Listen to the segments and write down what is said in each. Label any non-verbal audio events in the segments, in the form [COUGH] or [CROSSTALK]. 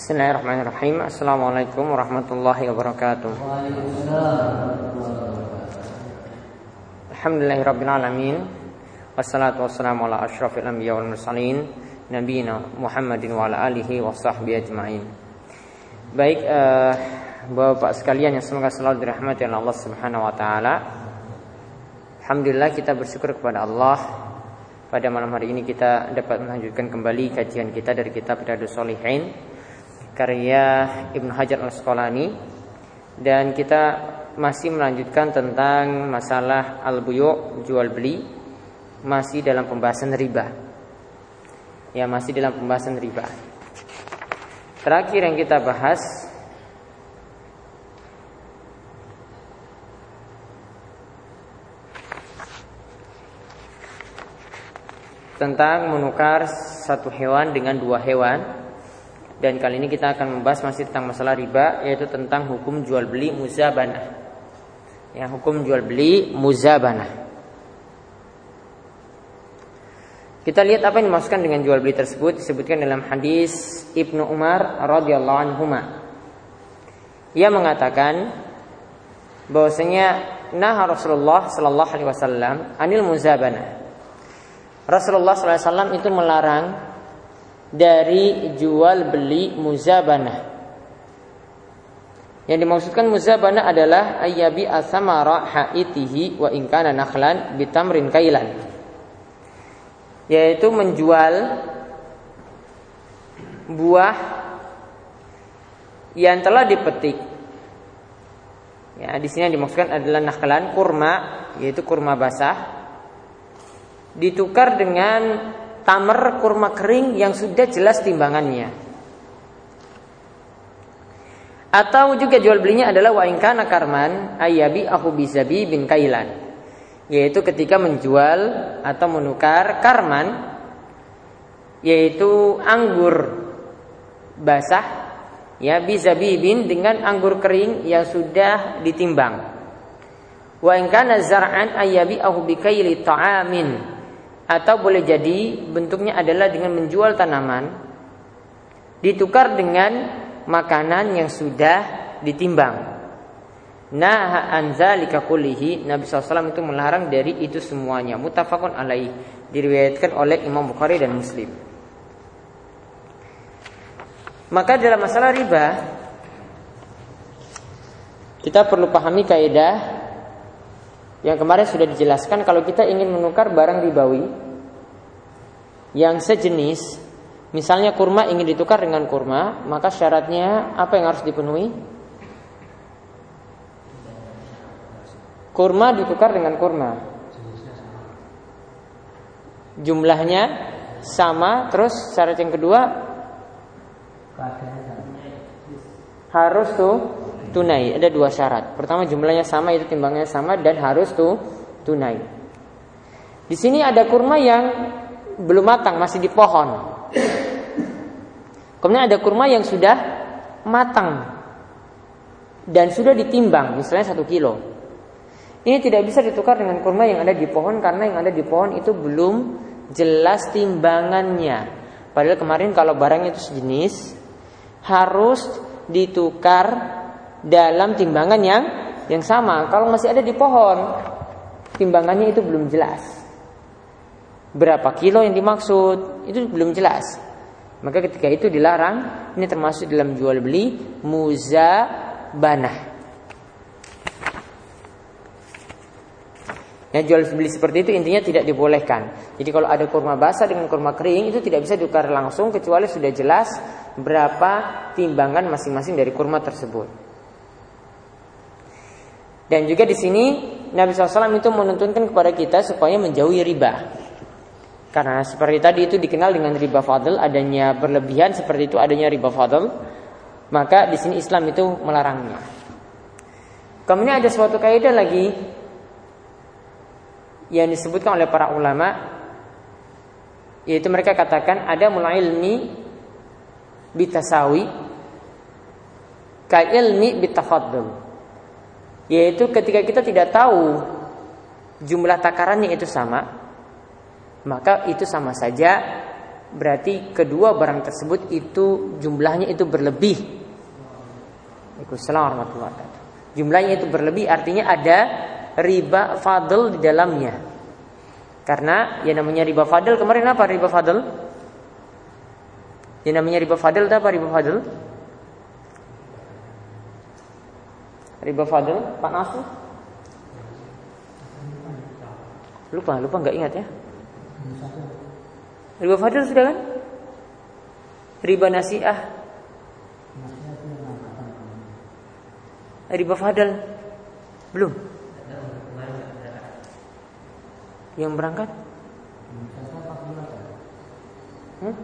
Bismillahirrahmanirrahim. Assalamualaikum warahmatullahi wabarakatuh. Alhamdulillahirrabbilalamin Wassalatu wassalamu ala ashrafil anbiya wal mursalin Nabiina Muhammadin wa ala alihi wa sahbihi ajma'in. Baik uh, Bapak sekalian yang semoga selalu dirahmati oleh Allah Subhanahu wa taala. Alhamdulillah kita bersyukur kepada Allah. Pada malam hari ini kita dapat melanjutkan kembali kajian kita dari kitab Riyadhus Shalihin karya Ibnu Hajar Al-Asqalani dan kita masih melanjutkan tentang masalah al-buyu' jual beli masih dalam pembahasan riba. Ya, masih dalam pembahasan riba. Terakhir yang kita bahas tentang menukar satu hewan dengan dua hewan dan kali ini kita akan membahas masih tentang masalah riba yaitu tentang hukum jual beli muzabanah. Ya, hukum jual beli muzabanah. Kita lihat apa yang dimaksudkan dengan jual beli tersebut disebutkan dalam hadis Ibnu Umar radhiyallahu anhu. Ia mengatakan bahwasanya nah Rasulullah sallallahu alaihi wasallam anil muzabanah Rasulullah SAW itu melarang dari jual beli muzabanah. Yang dimaksudkan muzabanah adalah ayyabi asamara haitihi wa inkana nakhlan bitamrin kailan. Yaitu menjual buah yang telah dipetik. Ya, di sini yang dimaksudkan adalah nakhlan kurma, yaitu kurma basah ditukar dengan tamer kurma kering yang sudah jelas timbangannya. Atau juga jual belinya adalah wa'ingkana karman ayabi aku bizabi bin kailan. Yaitu ketika menjual atau menukar karman yaitu anggur basah ya bin dengan anggur kering yang sudah ditimbang. Wa in kana zar'an ayabi ahu bikaili ta'amin atau boleh jadi bentuknya adalah dengan menjual tanaman ditukar dengan makanan yang sudah ditimbang. Nah anzalika kullihi Nabi SAW itu melarang dari itu semuanya. Mutafakun alaih diriwayatkan oleh Imam Bukhari dan Muslim. Maka dalam masalah riba kita perlu pahami kaidah yang kemarin sudah dijelaskan kalau kita ingin menukar barang ribawi yang sejenis, misalnya kurma ingin ditukar dengan kurma, maka syaratnya apa yang harus dipenuhi? Kurma ditukar dengan kurma. Jumlahnya sama, terus syarat yang kedua harus tuh tunai. Ada dua syarat. Pertama jumlahnya sama itu timbangnya sama dan harus tuh tunai. Di sini ada kurma yang belum matang masih di pohon. Kemudian ada kurma yang sudah matang dan sudah ditimbang, misalnya satu kilo. Ini tidak bisa ditukar dengan kurma yang ada di pohon karena yang ada di pohon itu belum jelas timbangannya. Padahal kemarin kalau barangnya itu sejenis harus ditukar dalam timbangan yang yang sama. Kalau masih ada di pohon, timbangannya itu belum jelas. Berapa kilo yang dimaksud itu belum jelas. Maka ketika itu dilarang, ini termasuk dalam jual beli muzabanah. Yang jual beli seperti itu intinya tidak dibolehkan. Jadi kalau ada kurma basah dengan kurma kering itu tidak bisa ditukar langsung kecuali sudah jelas berapa timbangan masing-masing dari kurma tersebut. Dan juga di sini Nabi SAW itu menuntunkan kepada kita supaya menjauhi riba. Karena seperti tadi itu dikenal dengan riba fadl, adanya berlebihan seperti itu adanya riba fadl, maka di sini Islam itu melarangnya. Kemudian ada suatu kaidah lagi yang disebutkan oleh para ulama yaitu mereka katakan ada mulai ilmi bitasawi ka ilmi bitafaddul yaitu ketika kita tidak tahu jumlah takarannya itu sama, maka itu sama saja berarti kedua barang tersebut itu jumlahnya itu berlebih. Jumlahnya itu berlebih artinya ada riba fadl di dalamnya. Karena yang namanya riba fadl kemarin apa riba fadl? Yang namanya riba fadl apa riba fadl? Riba fadl Pak Nasu? Lupa, lupa nggak ingat ya? Riba fadl sudah kan? Riba nasiah. Riba fadl belum. Yang berangkat? Hmm?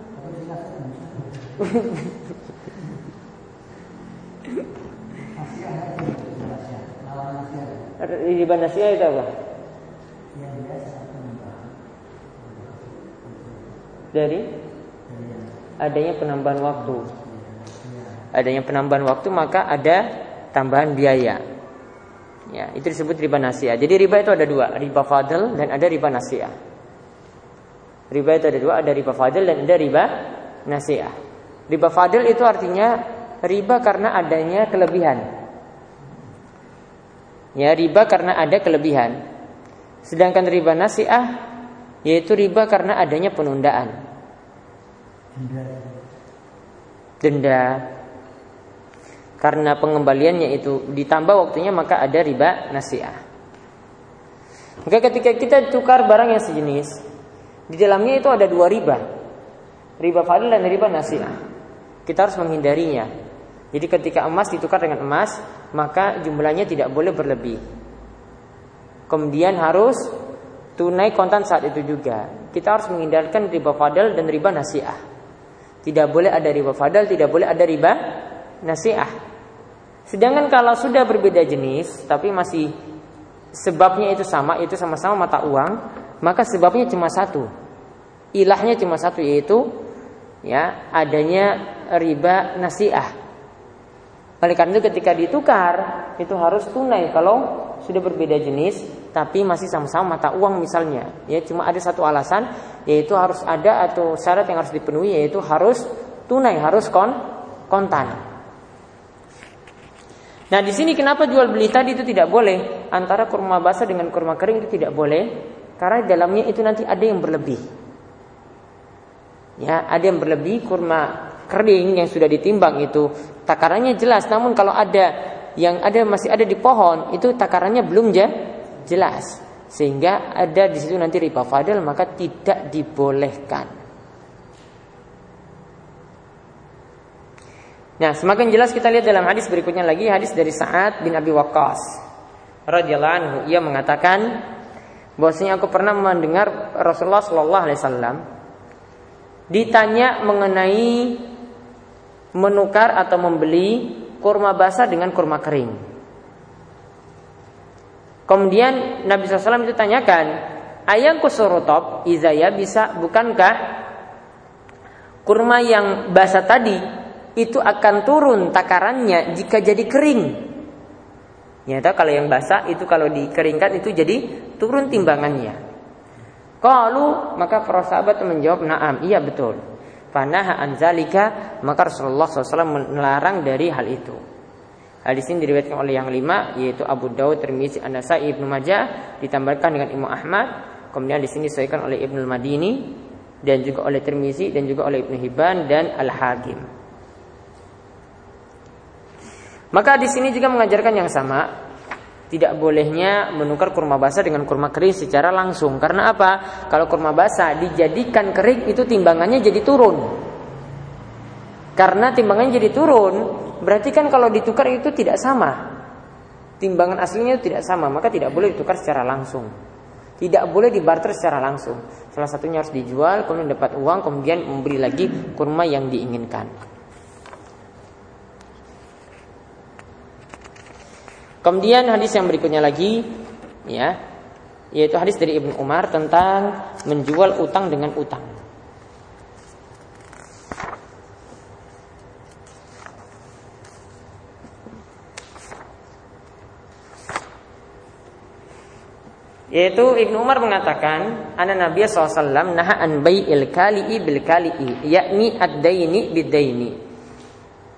[LAUGHS] Riba nasiah itu apa? Dari adanya penambahan waktu. Adanya penambahan waktu maka ada tambahan biaya. Ya, itu disebut riba nasiah. Jadi riba itu ada dua, riba fadl dan ada riba nasiah. Riba itu ada dua, ada riba fadl dan ada riba nasiah. Riba fadl itu artinya riba karena adanya kelebihan. Ya, riba karena ada kelebihan. Sedangkan riba nasiah yaitu riba karena adanya penundaan. Denda. Karena pengembaliannya itu ditambah waktunya maka ada riba nasiah. Maka ketika kita tukar barang yang sejenis, di dalamnya itu ada dua riba. Riba fadil dan riba nasiah. Kita harus menghindarinya. Jadi ketika emas ditukar dengan emas, maka jumlahnya tidak boleh berlebih. Kemudian harus tunai kontan saat itu juga. Kita harus menghindarkan riba fadal dan riba nasiah. Tidak boleh ada riba fadal, tidak boleh ada riba nasiah. Sedangkan kalau sudah berbeda jenis, tapi masih sebabnya itu sama, itu sama-sama mata uang, maka sebabnya cuma satu. Ilahnya cuma satu yaitu ya adanya riba nasiah. Oleh karena itu ketika ditukar itu harus tunai. Kalau sudah berbeda jenis tapi masih sama-sama mata uang misalnya. Ya cuma ada satu alasan yaitu harus ada atau syarat yang harus dipenuhi yaitu harus tunai harus kon kontan. Nah di sini kenapa jual beli tadi itu tidak boleh? Antara kurma basah dengan kurma kering itu tidak boleh karena dalamnya itu nanti ada yang berlebih. Ya ada yang berlebih kurma kering yang sudah ditimbang itu. Takarannya jelas namun kalau ada yang ada masih ada di pohon itu takarannya belum jelas. Sehingga ada di situ nanti riba fadil maka tidak dibolehkan. Nah, semakin jelas kita lihat dalam hadis berikutnya lagi hadis dari Sa'ad bin Abi Waqqas radhiyallahu anhu. Ia mengatakan bahwasanya aku pernah mendengar Rasulullah Shallallahu alaihi wasallam ditanya mengenai menukar atau membeli kurma basah dengan kurma kering. Kemudian Nabi SAW itu tanyakan, ayang kusurutop izaya bisa bukankah kurma yang basah tadi itu akan turun takarannya jika jadi kering? Nyata kalau yang basah itu kalau dikeringkan itu jadi turun timbangannya. Kalau maka para sahabat menjawab naam, iya betul fanaha anzalika maka Rasulullah SAW melarang dari hal itu. Hadis ini diriwayatkan oleh yang lima yaitu Abu Dawud, Tirmizi, An-Nasai, Ibnu Majah ditambahkan dengan Imam Ahmad. Kemudian di sini disebutkan oleh Ibnu Madini dan juga oleh Tirmizi dan juga oleh Ibnu Hibban dan Al-Hakim. Maka di sini juga mengajarkan yang sama, tidak bolehnya menukar kurma basah dengan kurma kering secara langsung. Karena apa? Kalau kurma basah dijadikan kering itu timbangannya jadi turun. Karena timbangannya jadi turun, berarti kan kalau ditukar itu tidak sama. Timbangan aslinya itu tidak sama, maka tidak boleh ditukar secara langsung. Tidak boleh dibarter secara langsung. Salah satunya harus dijual, kemudian dapat uang, kemudian membeli lagi kurma yang diinginkan. Kemudian hadis yang berikutnya lagi ya yaitu hadis dari Ibnu Umar tentang menjual utang dengan utang. Yaitu Ibnu Umar mengatakan, "Ana Nabi SAW naha an bai'il kali'i bil kali'i, yakni ad-daini bid-daini."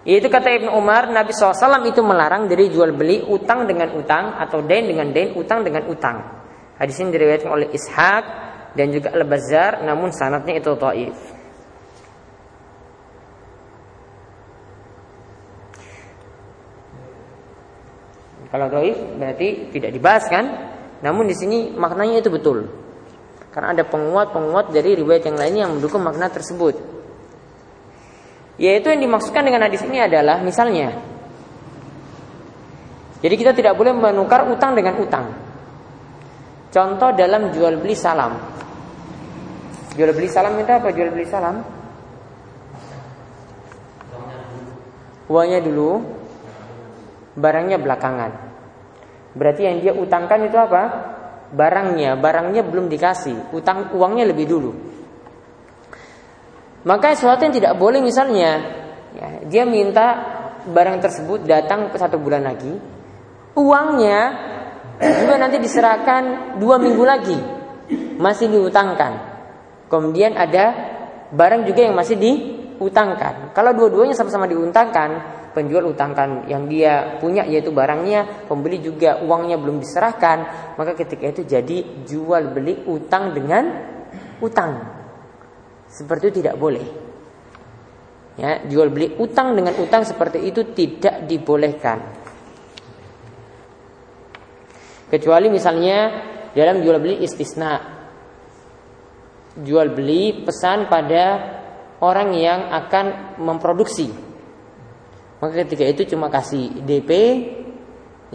Yaitu kata Ibnu Umar, Nabi SAW itu melarang dari jual beli utang dengan utang atau dain dengan dain, utang dengan utang. Hadis ini diriwayatkan oleh Ishaq dan juga Al-Bazzar, namun sanatnya itu dhaif. Kalau dhaif berarti tidak dibahas kan? Namun di sini maknanya itu betul. Karena ada penguat-penguat dari riwayat yang lainnya yang mendukung makna tersebut. Yaitu yang dimaksudkan dengan hadis ini adalah misalnya Jadi kita tidak boleh menukar utang dengan utang. Contoh dalam jual beli salam. Jual beli salam itu apa? Jual beli salam? Uangnya dulu, barangnya belakangan. Berarti yang dia utangkan itu apa? Barangnya, barangnya belum dikasih, utang uangnya lebih dulu. Maka sesuatu yang tidak boleh misalnya, ya, dia minta barang tersebut datang satu bulan lagi, uangnya juga nanti diserahkan dua minggu lagi, masih diutangkan. Kemudian ada barang juga yang masih diutangkan. Kalau dua-duanya sama-sama diutangkan, penjual utangkan yang dia punya yaitu barangnya, pembeli juga uangnya belum diserahkan, maka ketika itu jadi jual beli utang dengan utang. Seperti itu tidak boleh. Ya, jual beli utang dengan utang seperti itu tidak dibolehkan. Kecuali misalnya dalam jual beli istisna. Jual beli pesan pada orang yang akan memproduksi maka ketika itu cuma kasih DP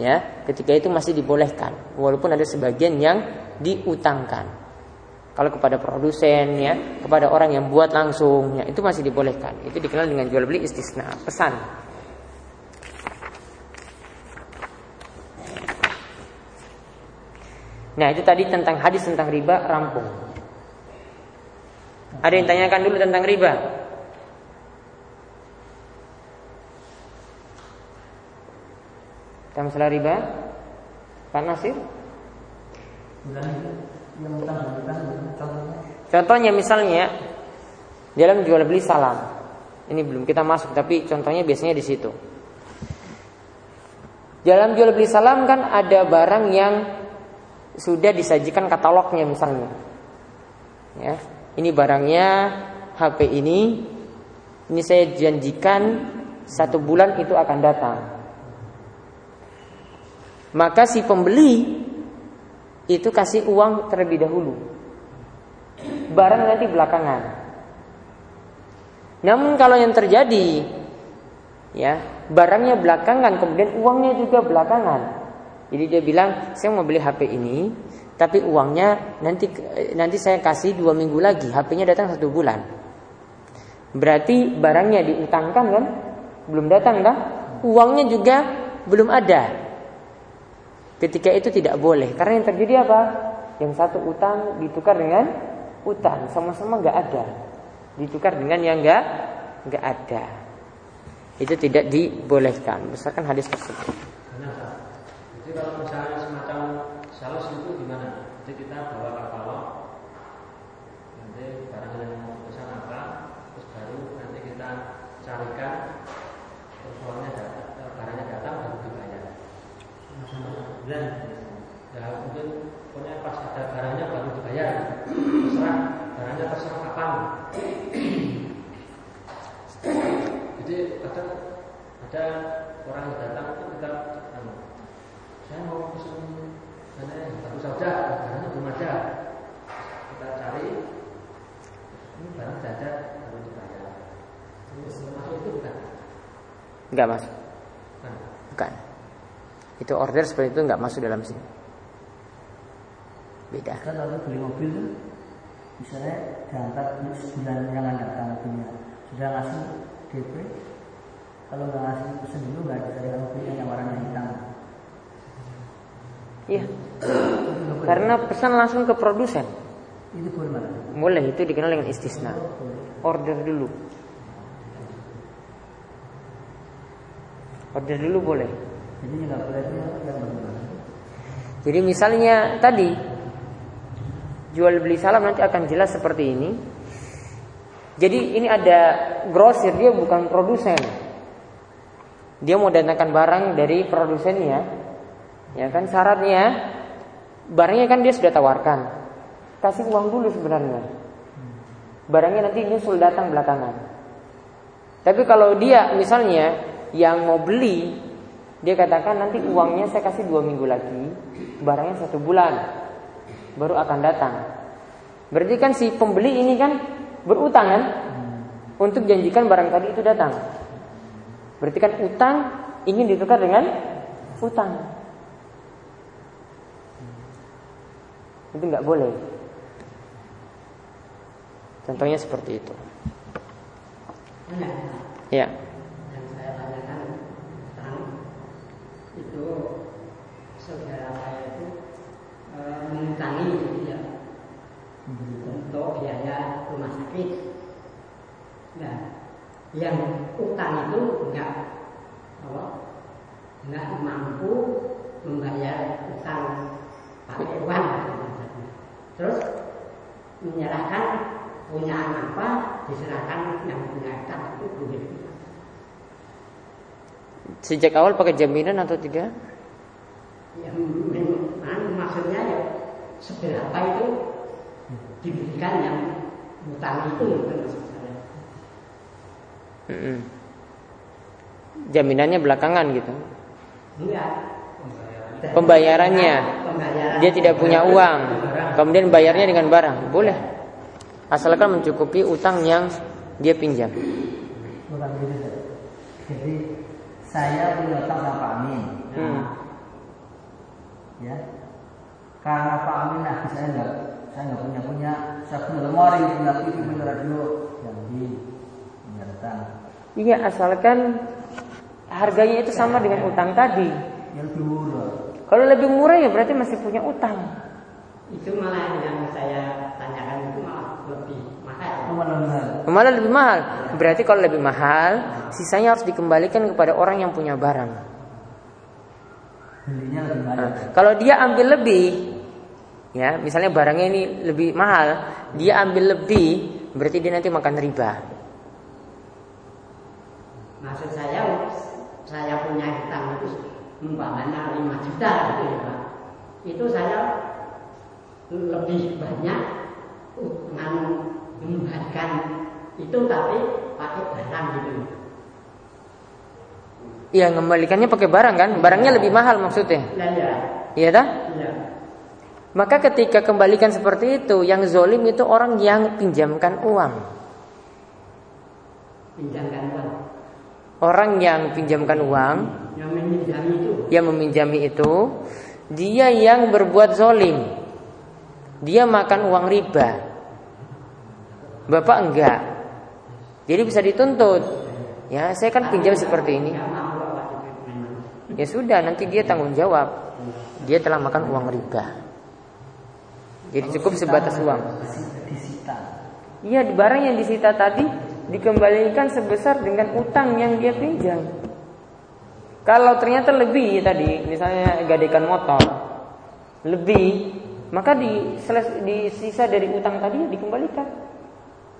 ya, ketika itu masih dibolehkan walaupun ada sebagian yang diutangkan. Kalau kepada produsen ya, kepada orang yang buat langsung ya, itu masih dibolehkan. Itu dikenal dengan jual beli istisna, pesan. Nah, itu tadi tentang hadis tentang riba rampung. Ada yang tanyakan dulu tentang riba? Kita masalah riba Pak Nasir Contohnya? Misalnya Dalam jual beli salam. Ini belum kita masuk Tapi contohnya biasanya di situ. Dalam jual beli salam kan ada barang yang Sudah disajikan katalognya misalnya. Ya, Ini barangnya HP ini Ini saya janjikan Satu bulan itu akan datang. Maka si pembeli itu kasih uang terlebih dahulu. Barang nanti belakangan. Namun kalau yang terjadi ya, barangnya belakangan kemudian uangnya juga belakangan. Jadi dia bilang, "Saya mau beli HP ini, tapi uangnya nanti nanti saya kasih dua minggu lagi. HP-nya datang satu bulan." Berarti barangnya diutangkan kan? Belum datang kan? Uangnya juga belum ada. Ketika itu tidak boleh. Karena yang terjadi apa? Yang satu utang ditukar dengan utang. Sama-sama nggak ada. Ditukar dengan yang nggak nggak ada. Itu tidak dibolehkan. Berdasarkan hadis tersebut. Jadi kalau misalnya semacam salus itu gimana? Jadi kita bawa katalog Nanti barang yang mau pesan apa Terus baru nanti kita carikan Terus uangnya datang, barangnya datang baru dibayar bulan ya mungkin pokoknya pas ada barangnya baru dibayar terserah barangnya terserah kapan jadi kadang ada orang yang datang itu kita anu, saya mau pesan mana baru saja barangnya belum ada. Kita cari ini barang saja baru dibayar masuk itu bukan? Enggak masuk. Bukan? Itu order seperti itu nggak masuk dalam sini. Beda. Kan lalu beli mobil tuh misalnya diantar sembilan yang akan datang mobilnya sudah ngasih DP kalau nggak ngasih pesen dulu nggak ada mobilnya yang warnanya hitam Iya. Karena pesan langsung ke produsen. Itu boleh mana? Boleh, itu dikenal dengan istisna. Order dulu. Order dulu boleh. Jadi nggak boleh itu yang Jadi misalnya tadi jual beli salam nanti akan jelas seperti ini. Jadi ini ada grosir dia bukan produsen. Dia mau datangkan barang dari produsennya. Ya kan syaratnya barangnya kan dia sudah tawarkan. Kasih uang dulu sebenarnya. Barangnya nanti nyusul datang belakangan. Tapi kalau dia misalnya yang mau beli dia katakan nanti uangnya saya kasih dua minggu lagi, barangnya satu bulan, baru akan datang. Berarti kan si pembeli ini kan berutang kan, untuk janjikan barang tadi itu datang. Berarti kan utang ingin ditukar dengan utang. Itu nggak boleh. Contohnya seperti itu. Ya. saudara saya itu e, mengutangi gitu ya untuk biaya rumah sakit. Nah, yang utang itu enggak apa, enggak mampu membayar utang pakai uang. Terus menyerahkan punya apa diserahkan yang punya utang itu duit. Sejak awal pakai jaminan atau tidak? yang maksudnya ya seberapa itu diberikan yang utang itu saya. Mm-mm. Jaminannya belakangan gitu. Enggak. Pembayarannya. Pembayaran. Dia tidak punya uang. Kemudian bayarnya dengan barang. Boleh. Asalkan mencukupi utang yang dia pinjam. Bukan begitu. Jadi saya punya utang sama Pak Amin. Hmm. ya karena Pak Amin nah saya nggak saya nggak punya punya saya punya lemari punya TV punya radio yang di menyertakan Iya, asalkan harganya itu sama dengan utang tadi. yang lebih murah Kalau lebih murah ya berarti masih punya utang. Itu malah yang saya tanyakan itu malah lebih mahal. Malah lebih mahal. Berarti kalau lebih mahal, sisanya harus dikembalikan kepada orang yang punya barang. belinya lebih banyak Nah, kalau dia ambil lebih, ya misalnya barangnya ini lebih mahal, dia ambil lebih, berarti dia nanti makan riba. Maksud saya saya punya hutang itu umpamanya 5 juta gitu ya Pak. Itu saya lebih banyak mengembalikan itu tapi pakai barang gitu. Iya, ngembalikannya pakai barang kan? Barangnya lebih mahal maksudnya. Nah, ya, Iya dah? iya. Maka ketika kembalikan seperti itu, yang zolim itu orang yang pinjamkan uang. Pinjamkan uang. Orang yang pinjamkan uang, Yang meminjami itu yang meminjami itu, dia yang berbuat zolim. Dia makan uang riba. Bapak enggak. Jadi bisa dituntut. Ya, saya kan pinjam seperti ini. Ya sudah, nanti dia tanggung jawab. Dia telah makan uang riba. Jadi cukup sebatas uang. Iya, di barang yang disita tadi dikembalikan sebesar dengan utang yang dia pinjam. Kalau ternyata lebih tadi, misalnya gadekan motor, lebih, maka di, seles- di sisa dari utang tadi dikembalikan.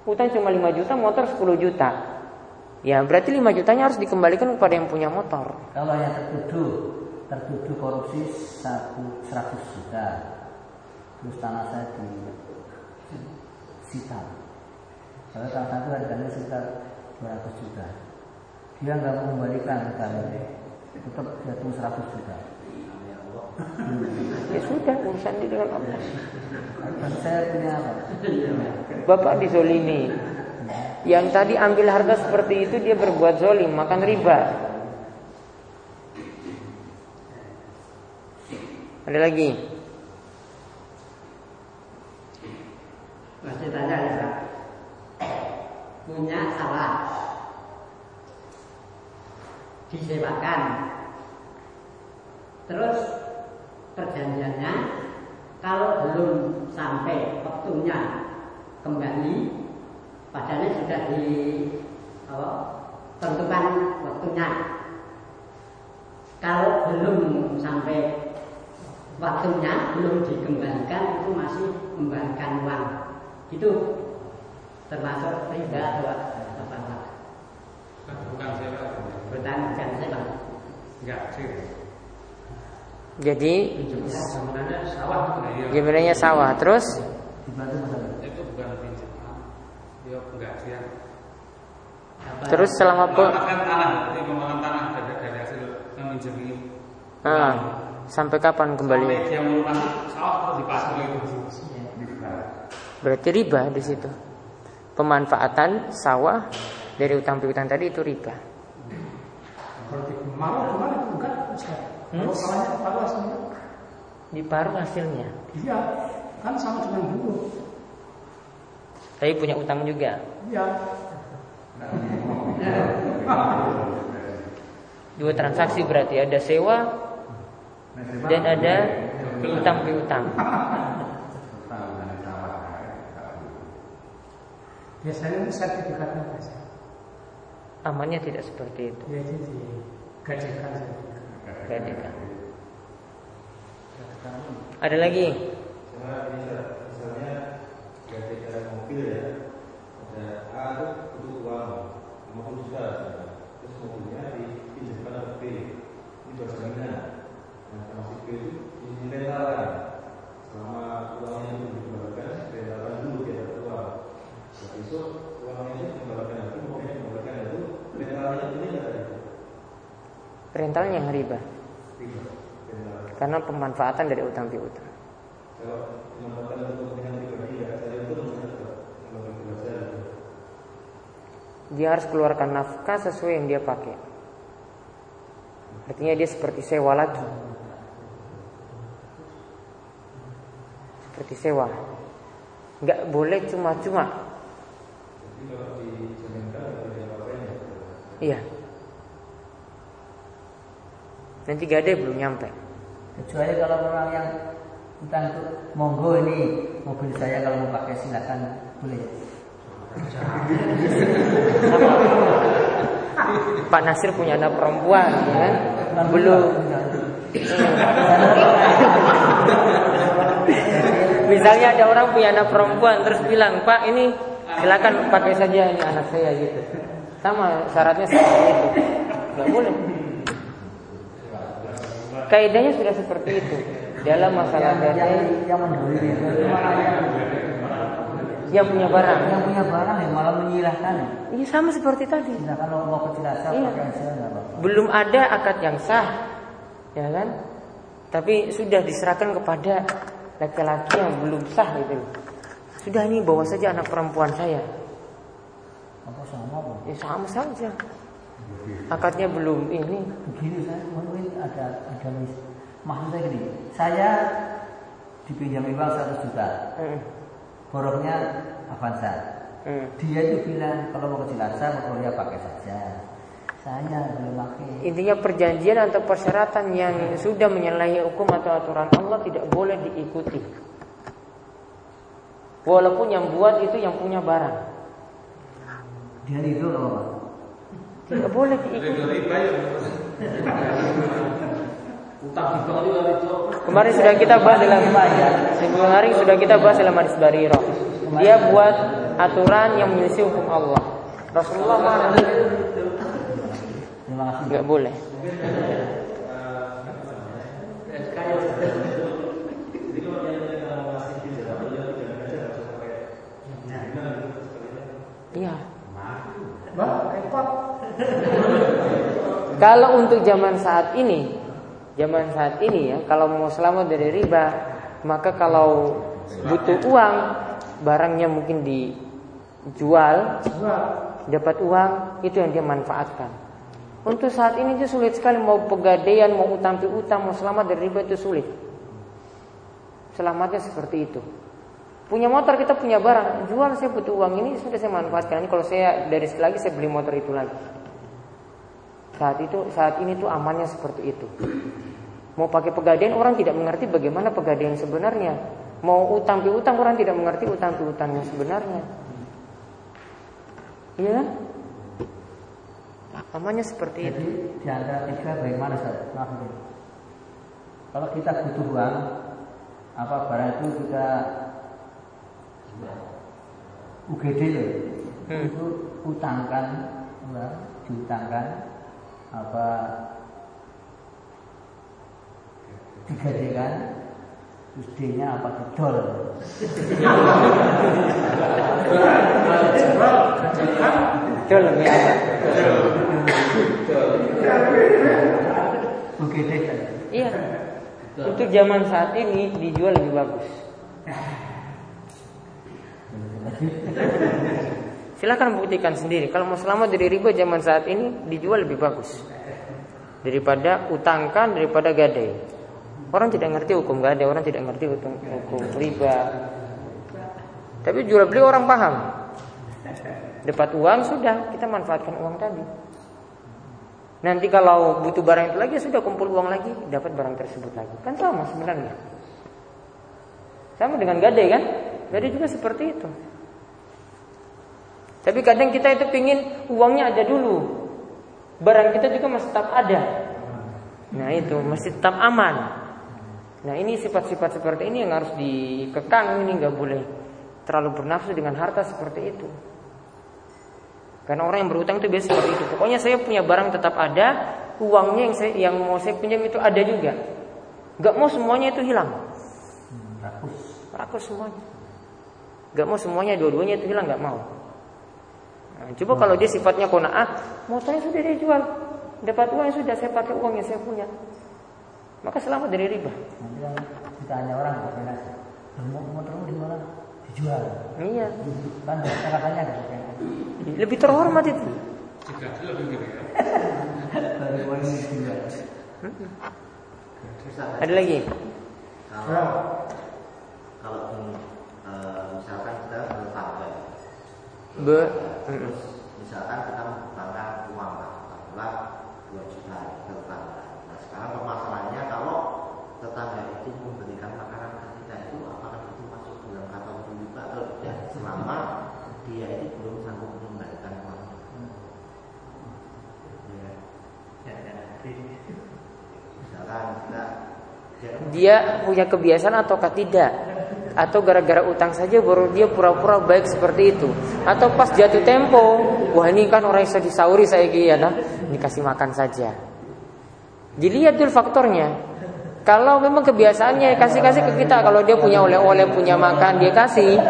Utang cuma 5 juta, motor 10 juta. Ya, berarti 5 jutanya harus dikembalikan kepada yang punya motor. kalau yang tertuduh tertuduh korupsi satu seratus juta terus tanah saya di sita kalau tanah satu harganya sekitar 200 juta dia nggak mau kembalikan harganya tetap jatuh 100 juta Ya sudah, urusan dia dengan Allah. saya punya apa Bapak dizolimi. Yang tadi ambil harta seperti itu dia berbuat zolim, makan riba. Ada lagi? Masih tanya ya Pak. Punya sawah disewakan. Terus perjanjiannya kalau belum sampai waktunya kembali, padahal sudah di apa, tentukan waktunya. Kalau belum sampai waktunya belum dikembalikan itu masih membalikan uang. Itu termasuk riba atau apa Pak? Bukan sewa. Bukan bukan sewa. Enggak sih. Jadi Sebenarnya sawah ya. gimana sawah terus. Itu bukan pinjaman. Ya enggak sih. Apa? terus selama Memakan tanah, tanah dari dari hasil meminjam ini. ah, sampai kapan kembali? Sampai dia melunas sawah terus dipasang itu. Berarti riba di situ. Pemanfaatan sawah dari utang piutang tadi itu riba. Maru ke mana bukan. Hmm? Diparuh hasilnya. Iya, kan sama dengan dulu. Tapi punya utang juga. Iya. Dua transaksi berarti ada sewa dan ada utang piutang. Biasanya sertifikatnya apa sih? Amannya tidak seperti itu. Ya itu digajikan sertifikat. Perhatikan. Ada lagi? misalnya ketika mobil ya ada A itu butuh uang 50 juta terus mobilnya dipinjamkan ke B ini berjaminan nah sama si B itu direntalan selama uangnya itu dikembalikan rentalan dulu itu itu rentalannya ini ada yang riba. Karena pemanfaatan dari utang piutang. kalau memanfaatkan untuk kepentingan pribadi ya saya itu Dia harus keluarkan nafkah sesuai yang dia pakai. Artinya dia seperti sewa lagi. Seperti sewa. Nggak boleh cuma-cuma. Jadi kalau dijaminkan nggak boleh apa-apain ya. Iya. Nanti gade belum nyampe. Kecuali kalau orang yang itu monggo ini mobil saya kalau mau pakai silakan boleh. Pak Nasir punya anak perempuan, ya kan? Belum. Misalnya ada orang punya anak perempuan terus bilang, Pak ini silakan pakai saja ini anak saya gitu. Sama syaratnya seperti itu. Gak boleh. Kaidahnya sudah seperti itu. Dalam masalah yang, yang, yang malah yang, punya barang. yang punya barang yang malah menyilahkan. Ini sama seperti tadi. Silakan kalau mau kejelasan Iya. nggak belum ada akad yang sah, ya kan? Tapi sudah diserahkan kepada laki-laki yang belum sah gitu loh. Sudah ini bawa saja anak perempuan saya. Apa sama apa? Ya sama saja. Akadnya belum ini. Begini saya mungkin ada ada mis. Maksud saya gini, saya dipinjami uang 100 juta, Hmm, boroknya Avanza. hmm. Dia itu bilang kalau mau kejelasan motornya pakai saja. Saya belum pakai. Intinya perjanjian atau persyaratan yang sudah menyalahi hukum atau aturan Allah tidak boleh diikuti. Walaupun yang buat itu yang punya barang. Dia itu nggak apa-apa. Tidak boleh diikuti. Ya. Kemarin sudah kita bahas dalam kemarin sudah kita bahas dalam hadis Bariro. Dia buat aturan yang menyelisih hukum Allah. Rasulullah marah. Enggak boleh. Jadi kalau dia kalau masih pinjam dia tidak aja nggak usah pakai jaminan gitu sekalian. Iya. Mbak, repot. [LAUGHS] Kalau untuk zaman saat ini, zaman saat ini ya, kalau mau selamat dari riba, maka kalau butuh uang, barangnya mungkin dijual, dapat uang, itu yang dia manfaatkan. Untuk saat ini itu sulit sekali mau pegadaian, mau utang piutang, mau selamat dari riba itu sulit. Selamatnya seperti itu. Punya motor kita punya barang, jual saya butuh uang ini sudah saya manfaatkan. Ini kalau saya dari lagi saya beli motor itu lagi. Saat itu saat ini tuh amannya seperti itu. Mau pakai pegadaian orang tidak mengerti bagaimana pegadaian sebenarnya. Mau utang piutang orang tidak mengerti utang piutangnya sebenarnya. Iya kan? Amannya seperti itu. Jadi di antara tiga bagaimana Ustaz? Maaf kalau kita butuh uang apa barang itu kita UGD loh Hmm. itu utangkan uang diutangkan apa digadekan terus D-nya apa gedol? UGD kan Iya. Untuk zaman saat ini dijual lebih bagus. Silahkan buktikan sendiri. Kalau mau selamat dari riba zaman saat ini dijual lebih bagus daripada utangkan daripada gadai. Orang tidak ngerti hukum gadai, orang tidak ngerti hukum, riba. Tapi jual beli orang paham. Dapat uang sudah kita manfaatkan uang tadi. Nanti kalau butuh barang itu lagi sudah kumpul uang lagi, dapat barang tersebut lagi. Kan sama sebenarnya. Sama dengan gadai kan? Gadai juga seperti itu. Tapi kadang kita itu pingin uangnya ada dulu. Barang kita juga masih tetap ada. Nah itu masih tetap aman. Nah ini sifat-sifat seperti ini yang harus dikekang. Ini nggak boleh terlalu bernafsu dengan harta seperti itu. Karena orang yang berhutang itu biasa seperti itu. Pokoknya saya punya barang tetap ada, uangnya yang saya yang mau saya pinjam itu ada juga. Gak mau semuanya itu hilang. rakus Rakus semuanya. Gak mau semuanya dua-duanya itu hilang gak mau. Nah, coba kalau dia sifatnya kona'ah, motornya sudah dia jual. Dapat uang yang sudah saya pakai uang yang saya punya. Maka selamat dari riba. nanti kan ditanya orang motormu di mana dijual Iya, biasa katanya lebih terhormat itu. ini dijual Ada lagi? Kalau kalau eh, misalkan kita bertangga, Be terus misalkan kita membutuhkan uang lah, katakanlah dua juta tetangga. Nah sekarang permasalahannya kalau tetangga itu memberikan makanan ke kita itu apakah itu masuk dalam kategori riba atau tidak? Selama dia itu belum sanggup mengembalikan uang. Ya. Misalkan kita dia dia punya kebiasaan ataukah tidak? Atau gara-gara utang saja baru dia pura-pura baik seperti itu? Atau pas jatuh tempo, wah ini kan orang yang disauri saya ya nah, dikasih makan saja. Dilihat dulu faktornya. Kalau memang kebiasaannya kasih-kasih ke kita, kalau dia punya oleh-oleh, punya makan, dia kasih,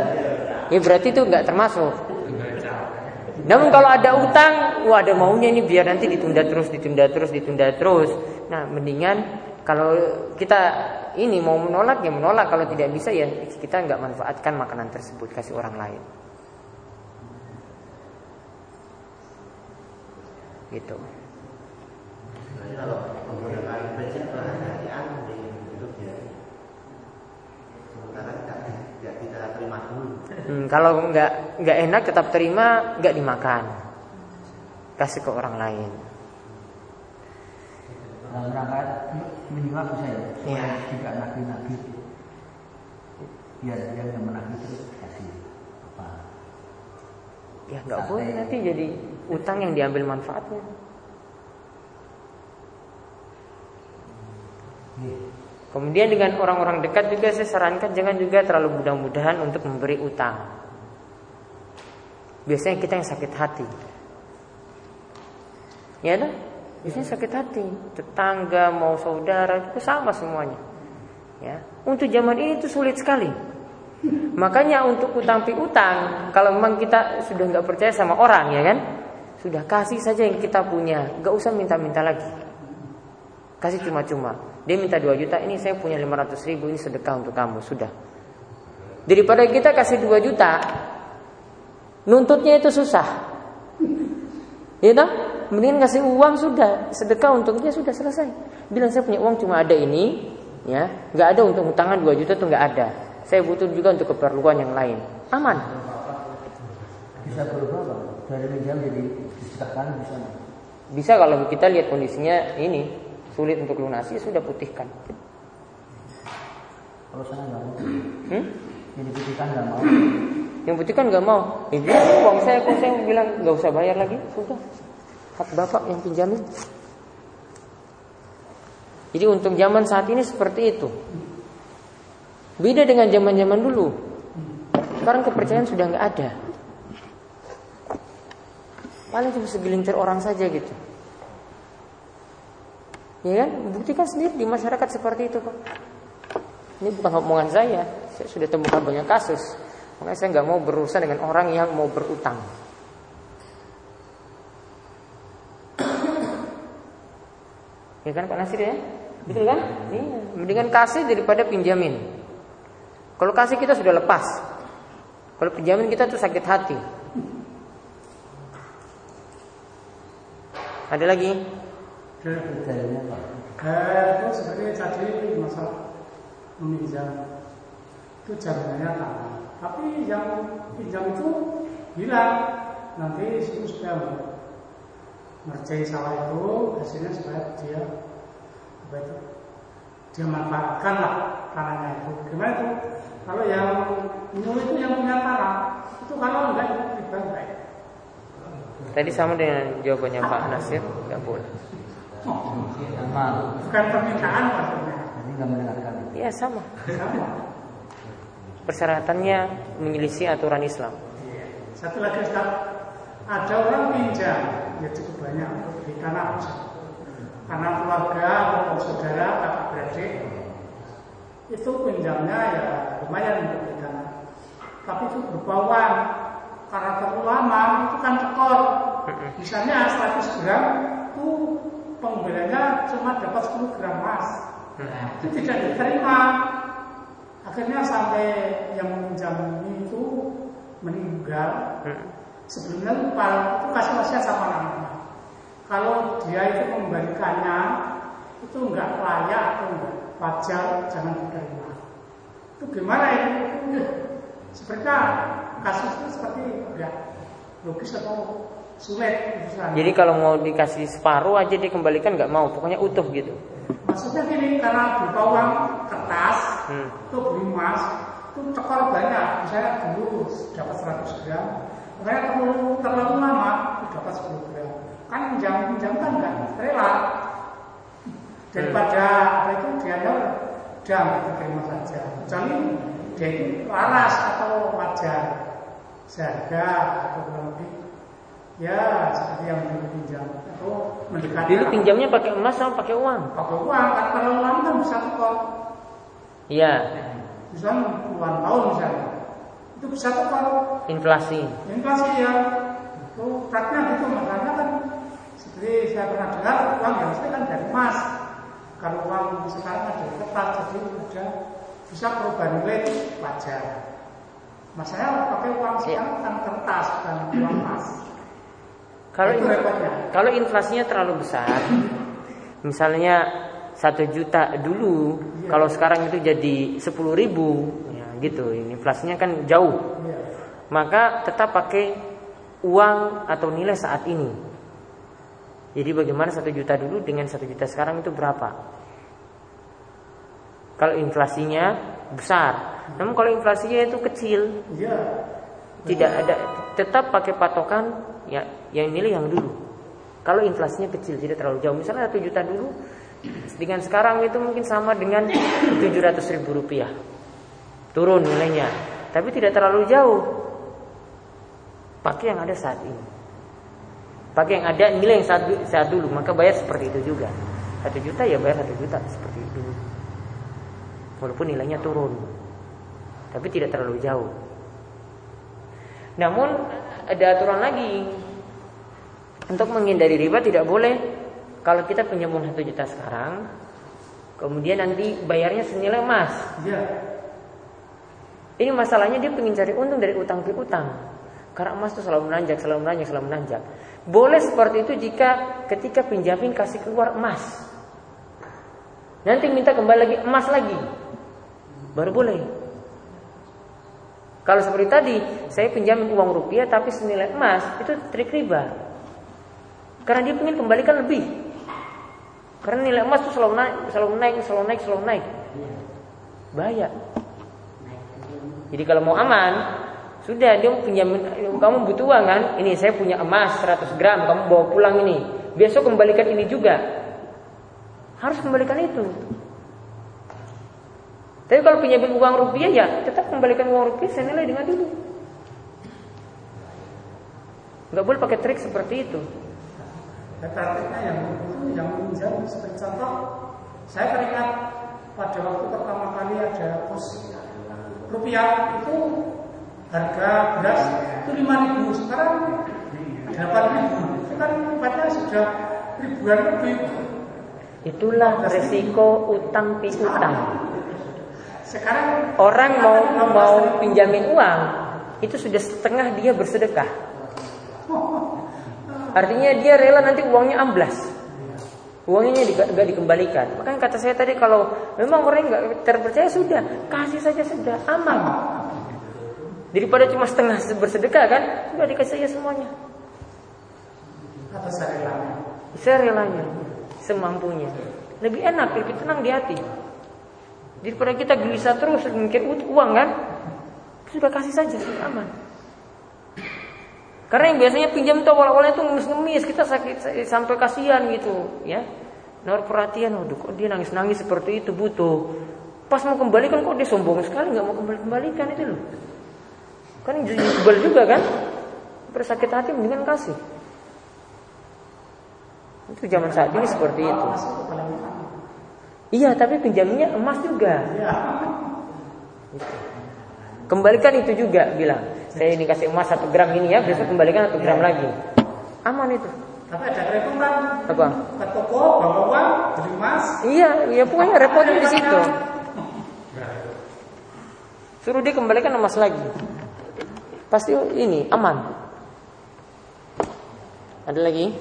ya berarti itu nggak termasuk. Namun kalau ada utang, wah ada maunya ini biar nanti ditunda terus, ditunda terus, ditunda terus. Nah, mendingan kalau kita ini mau menolak ya menolak, kalau tidak bisa ya kita nggak manfaatkan makanan tersebut kasih orang lain. Gitu. Hmm, kalau nggak nggak enak tetap terima, nggak dimakan, kasih ke orang lain. Dalam rangka menyuap bisa ya supaya Iya. tidak nagih-nagih biar dia yang menagih terus kasih apa Ya nggak boleh nanti jadi utang yang diambil manfaatnya. Nih, Kemudian dengan orang-orang dekat juga saya sarankan jangan juga terlalu mudah-mudahan untuk memberi utang. Biasanya kita yang sakit hati. Ya dah, biasanya sakit hati. Tetangga mau saudara itu sama semuanya. Ya, untuk zaman ini itu sulit sekali. Makanya untuk utang piutang, kalau memang kita sudah nggak percaya sama orang ya kan, sudah kasih saja yang kita punya, nggak usah minta-minta lagi. Kasih cuma-cuma. Dia minta 2 juta, ini saya punya 500 ribu, ini sedekah untuk kamu, sudah. Daripada kita kasih 2 juta, nuntutnya itu susah. Ya toh? Mending kasih uang sudah, sedekah untuk dia sudah selesai. Bilang saya punya uang cuma ada ini, ya, nggak ada untuk utangan 2 juta itu nggak ada. Saya butuh juga untuk keperluan yang lain. Aman. bisa berubah bang dari minjam jadi disedekahkan bisa? Bisa kalau kita lihat kondisinya ini sulit untuk lunasi sudah putihkan. kalau saya nggak mau Hmm? yang diputihkan nggak mau Yang putih kan nggak mau. Ini uang saya kok saya bilang nggak usah bayar lagi, sudah. Hak bapak yang pinjamin. Jadi untuk zaman saat ini seperti itu. Beda dengan zaman-zaman dulu. Sekarang kepercayaan sudah nggak ada. Paling cuma segelintir orang saja gitu. Ya kan? Buktikan sendiri di masyarakat seperti itu kok. Ini bukan omongan saya. Saya sudah temukan banyak kasus. Makanya saya nggak mau berurusan dengan orang yang mau berutang. Ya kan Pak Nasir ya? Betul kan? Iya. Mendingan kasih daripada pinjamin. Kalau kasih kita sudah lepas. Kalau pinjamin kita tuh sakit hati. Ada lagi? Eh, itu sebenarnya tadi masalah meminjam itu jaminannya tanah. Tapi yang pinjam itu bilang nanti itu mercai sawah itu hasilnya supaya dia apa itu dia manfaatkan lah tanahnya itu. Gimana itu? Kalau yang nyuruh itu yang punya tanah itu kalau enggak itu riba enggak. Tadi sama dengan jawabannya Pak Nasir, nggak boleh. Bukan permintaan maksudnya. Jadi nggak mendengarkan. Iya sama. Sama. Persyaratannya menyelisih aturan Islam. Satu lagi Ustaz, ada orang pinjam. Ya cukup banyak untuk di tanah karena keluarga atau saudara kakak beradik itu pinjamnya ya lumayan untuk di tanah. Tapi itu berupa uang. Karena terlalu lama itu kan tekor. Misalnya 100 gram itu pembeliannya cuma dapat 10 gram emas itu tidak diterima. Akhirnya sampai yang meminjam itu meninggal sebelumnya lupa itu kasih wasiat sama anaknya kalau dia itu mengembalikannya itu enggak layak atau enggak wajar jangan diterima itu gimana itu [LAUGHS] sebenarnya kasus itu seperti enggak logis atau sulit urusannya. Jadi kalau mau dikasih separuh aja dikembalikan nggak mau, pokoknya utuh gitu. maksudnya gini karena berupa uang kertas Hmm. itu beli emas itu cekor banyak misalnya dulu dapat 100 gram makanya terlalu terlalu lama dapat 10 gram kan pinjam pinjam kan rela. Daripada apa itu dia udah nggak terima saja kecuali dia itu waras atau wajar. Seharga atau kurang lebih ya seperti yang dulu pinjam. Atau mendekati Dulu pinjamnya pakai emas sama pakai uang. pakai uang kan terlalu lama kan bisa tekor Iya, misalnya puluhan tahun misalnya itu bisa tekor inflasi. inflasi ya. Itu praknya gitu makanya kan seperti saya pernah dengar uang yang kan dari emas. Kalau uang sekarang ada kertas jadi udah bisa berubah nilai itu wajar. Masalahnya pakai uang sekarang kan kertas bukan uang emas. Kalau itu repotnya. kalau inflasinya terlalu besar, misalnya satu juta dulu, kalau sekarang itu jadi sepuluh ribu, ya gitu. Inflasinya kan jauh. Maka tetap pakai uang atau nilai saat ini. Jadi bagaimana satu juta dulu dengan satu juta sekarang itu berapa? Kalau inflasinya besar, namun kalau inflasinya itu kecil, iya tidak ada tetap pakai patokan ya yang nilai yang dulu. Kalau inflasinya kecil tidak terlalu jauh, misalnya satu juta dulu dengan sekarang itu mungkin sama dengan 700 ribu rupiah turun nilainya, tapi tidak terlalu jauh. Pakai yang ada saat ini, pakai yang ada nilai yang saat, saat dulu, maka bayar seperti itu juga. Satu juta ya bayar satu juta seperti itu, walaupun nilainya turun, tapi tidak terlalu jauh. Namun ada aturan lagi untuk menghindari riba tidak boleh kalau kita pinjam uang satu juta sekarang, kemudian nanti bayarnya senilai emas. iya Ini masalahnya dia pengen cari untung dari utang piutang. Karena emas itu selalu menanjak, selalu menanjak, selalu menanjak. Boleh seperti itu jika ketika pinjamin kasih keluar emas. Nanti minta kembali lagi emas lagi. Baru boleh. Kalau seperti tadi, saya pinjam uang rupiah tapi senilai emas, itu trik riba. Karena dia ingin kembalikan lebih. Karena nilai emas itu selalu naik, selalu naik, selalu naik, selalu naik. Bahaya. Jadi kalau mau aman, sudah dia pinjam kamu butuh uang kan? Ini saya punya emas 100 gram, kamu bawa pulang ini. Besok kembalikan ini juga. harus kembalikan itu. Tapi kalau pinjamin uang rupiah ya tetap kembalikan uang rupiah senilai dengan dulu. Nggak boleh pakai trik seperti itu. Yang itu yang meminjam seperti contoh, saya teringat pada waktu pertama kali ada pos rupiah itu harga beras itu lima ribu sekarang delapan ribu itu kan tempatnya sudah ribuan lebih Itulah resiko utang piutang. sekarang Orang mau mau pinjamin uang itu sudah setengah dia bersedekah. Artinya dia rela nanti uangnya amblas. Uangnya nggak dikembalikan. Makanya kata saya tadi kalau memang orang nggak terpercaya sudah kasih saja sudah aman. Daripada cuma setengah bersedekah kan, sudah dikasih saja semuanya. atau saya relanya semampunya. Lebih enak, lebih tenang di hati. Daripada kita gelisah terus mikir uang kan, sudah kasih saja, sudah aman. Karena yang biasanya pinjam itu awal-awalnya tuh ngemis-ngemis, kita sakit sampai kasihan gitu, ya. Naruh perhatian, waduh kok dia nangis-nangis seperti itu butuh. Pas mau kembalikan kok dia sombong sekali nggak mau kembali kembalikan itu loh. Kan jebel juga kan. Bersakit hati mendingan kasih. Itu zaman saat ini seperti itu. Iya, tapi pinjamnya emas juga. ya Kembalikan itu juga bilang. Saya ini kasih emas satu gram ini ya, besok kembalikan satu gram lagi. Aman itu. tapi ada kerepotan Apa? ke toko bawa uang beli emas Iya, iya pokoknya repotnya di situ. Suruh dia kembalikan emas lagi. Pasti ini aman. Ada lagi?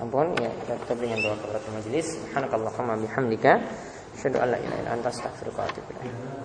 Sampun ya kita tutup dengan doa kepada majelis. Subhanakallahumma bihamdika asyhadu an la ilaha illa anta astaghfiruka wa atubu ilaik.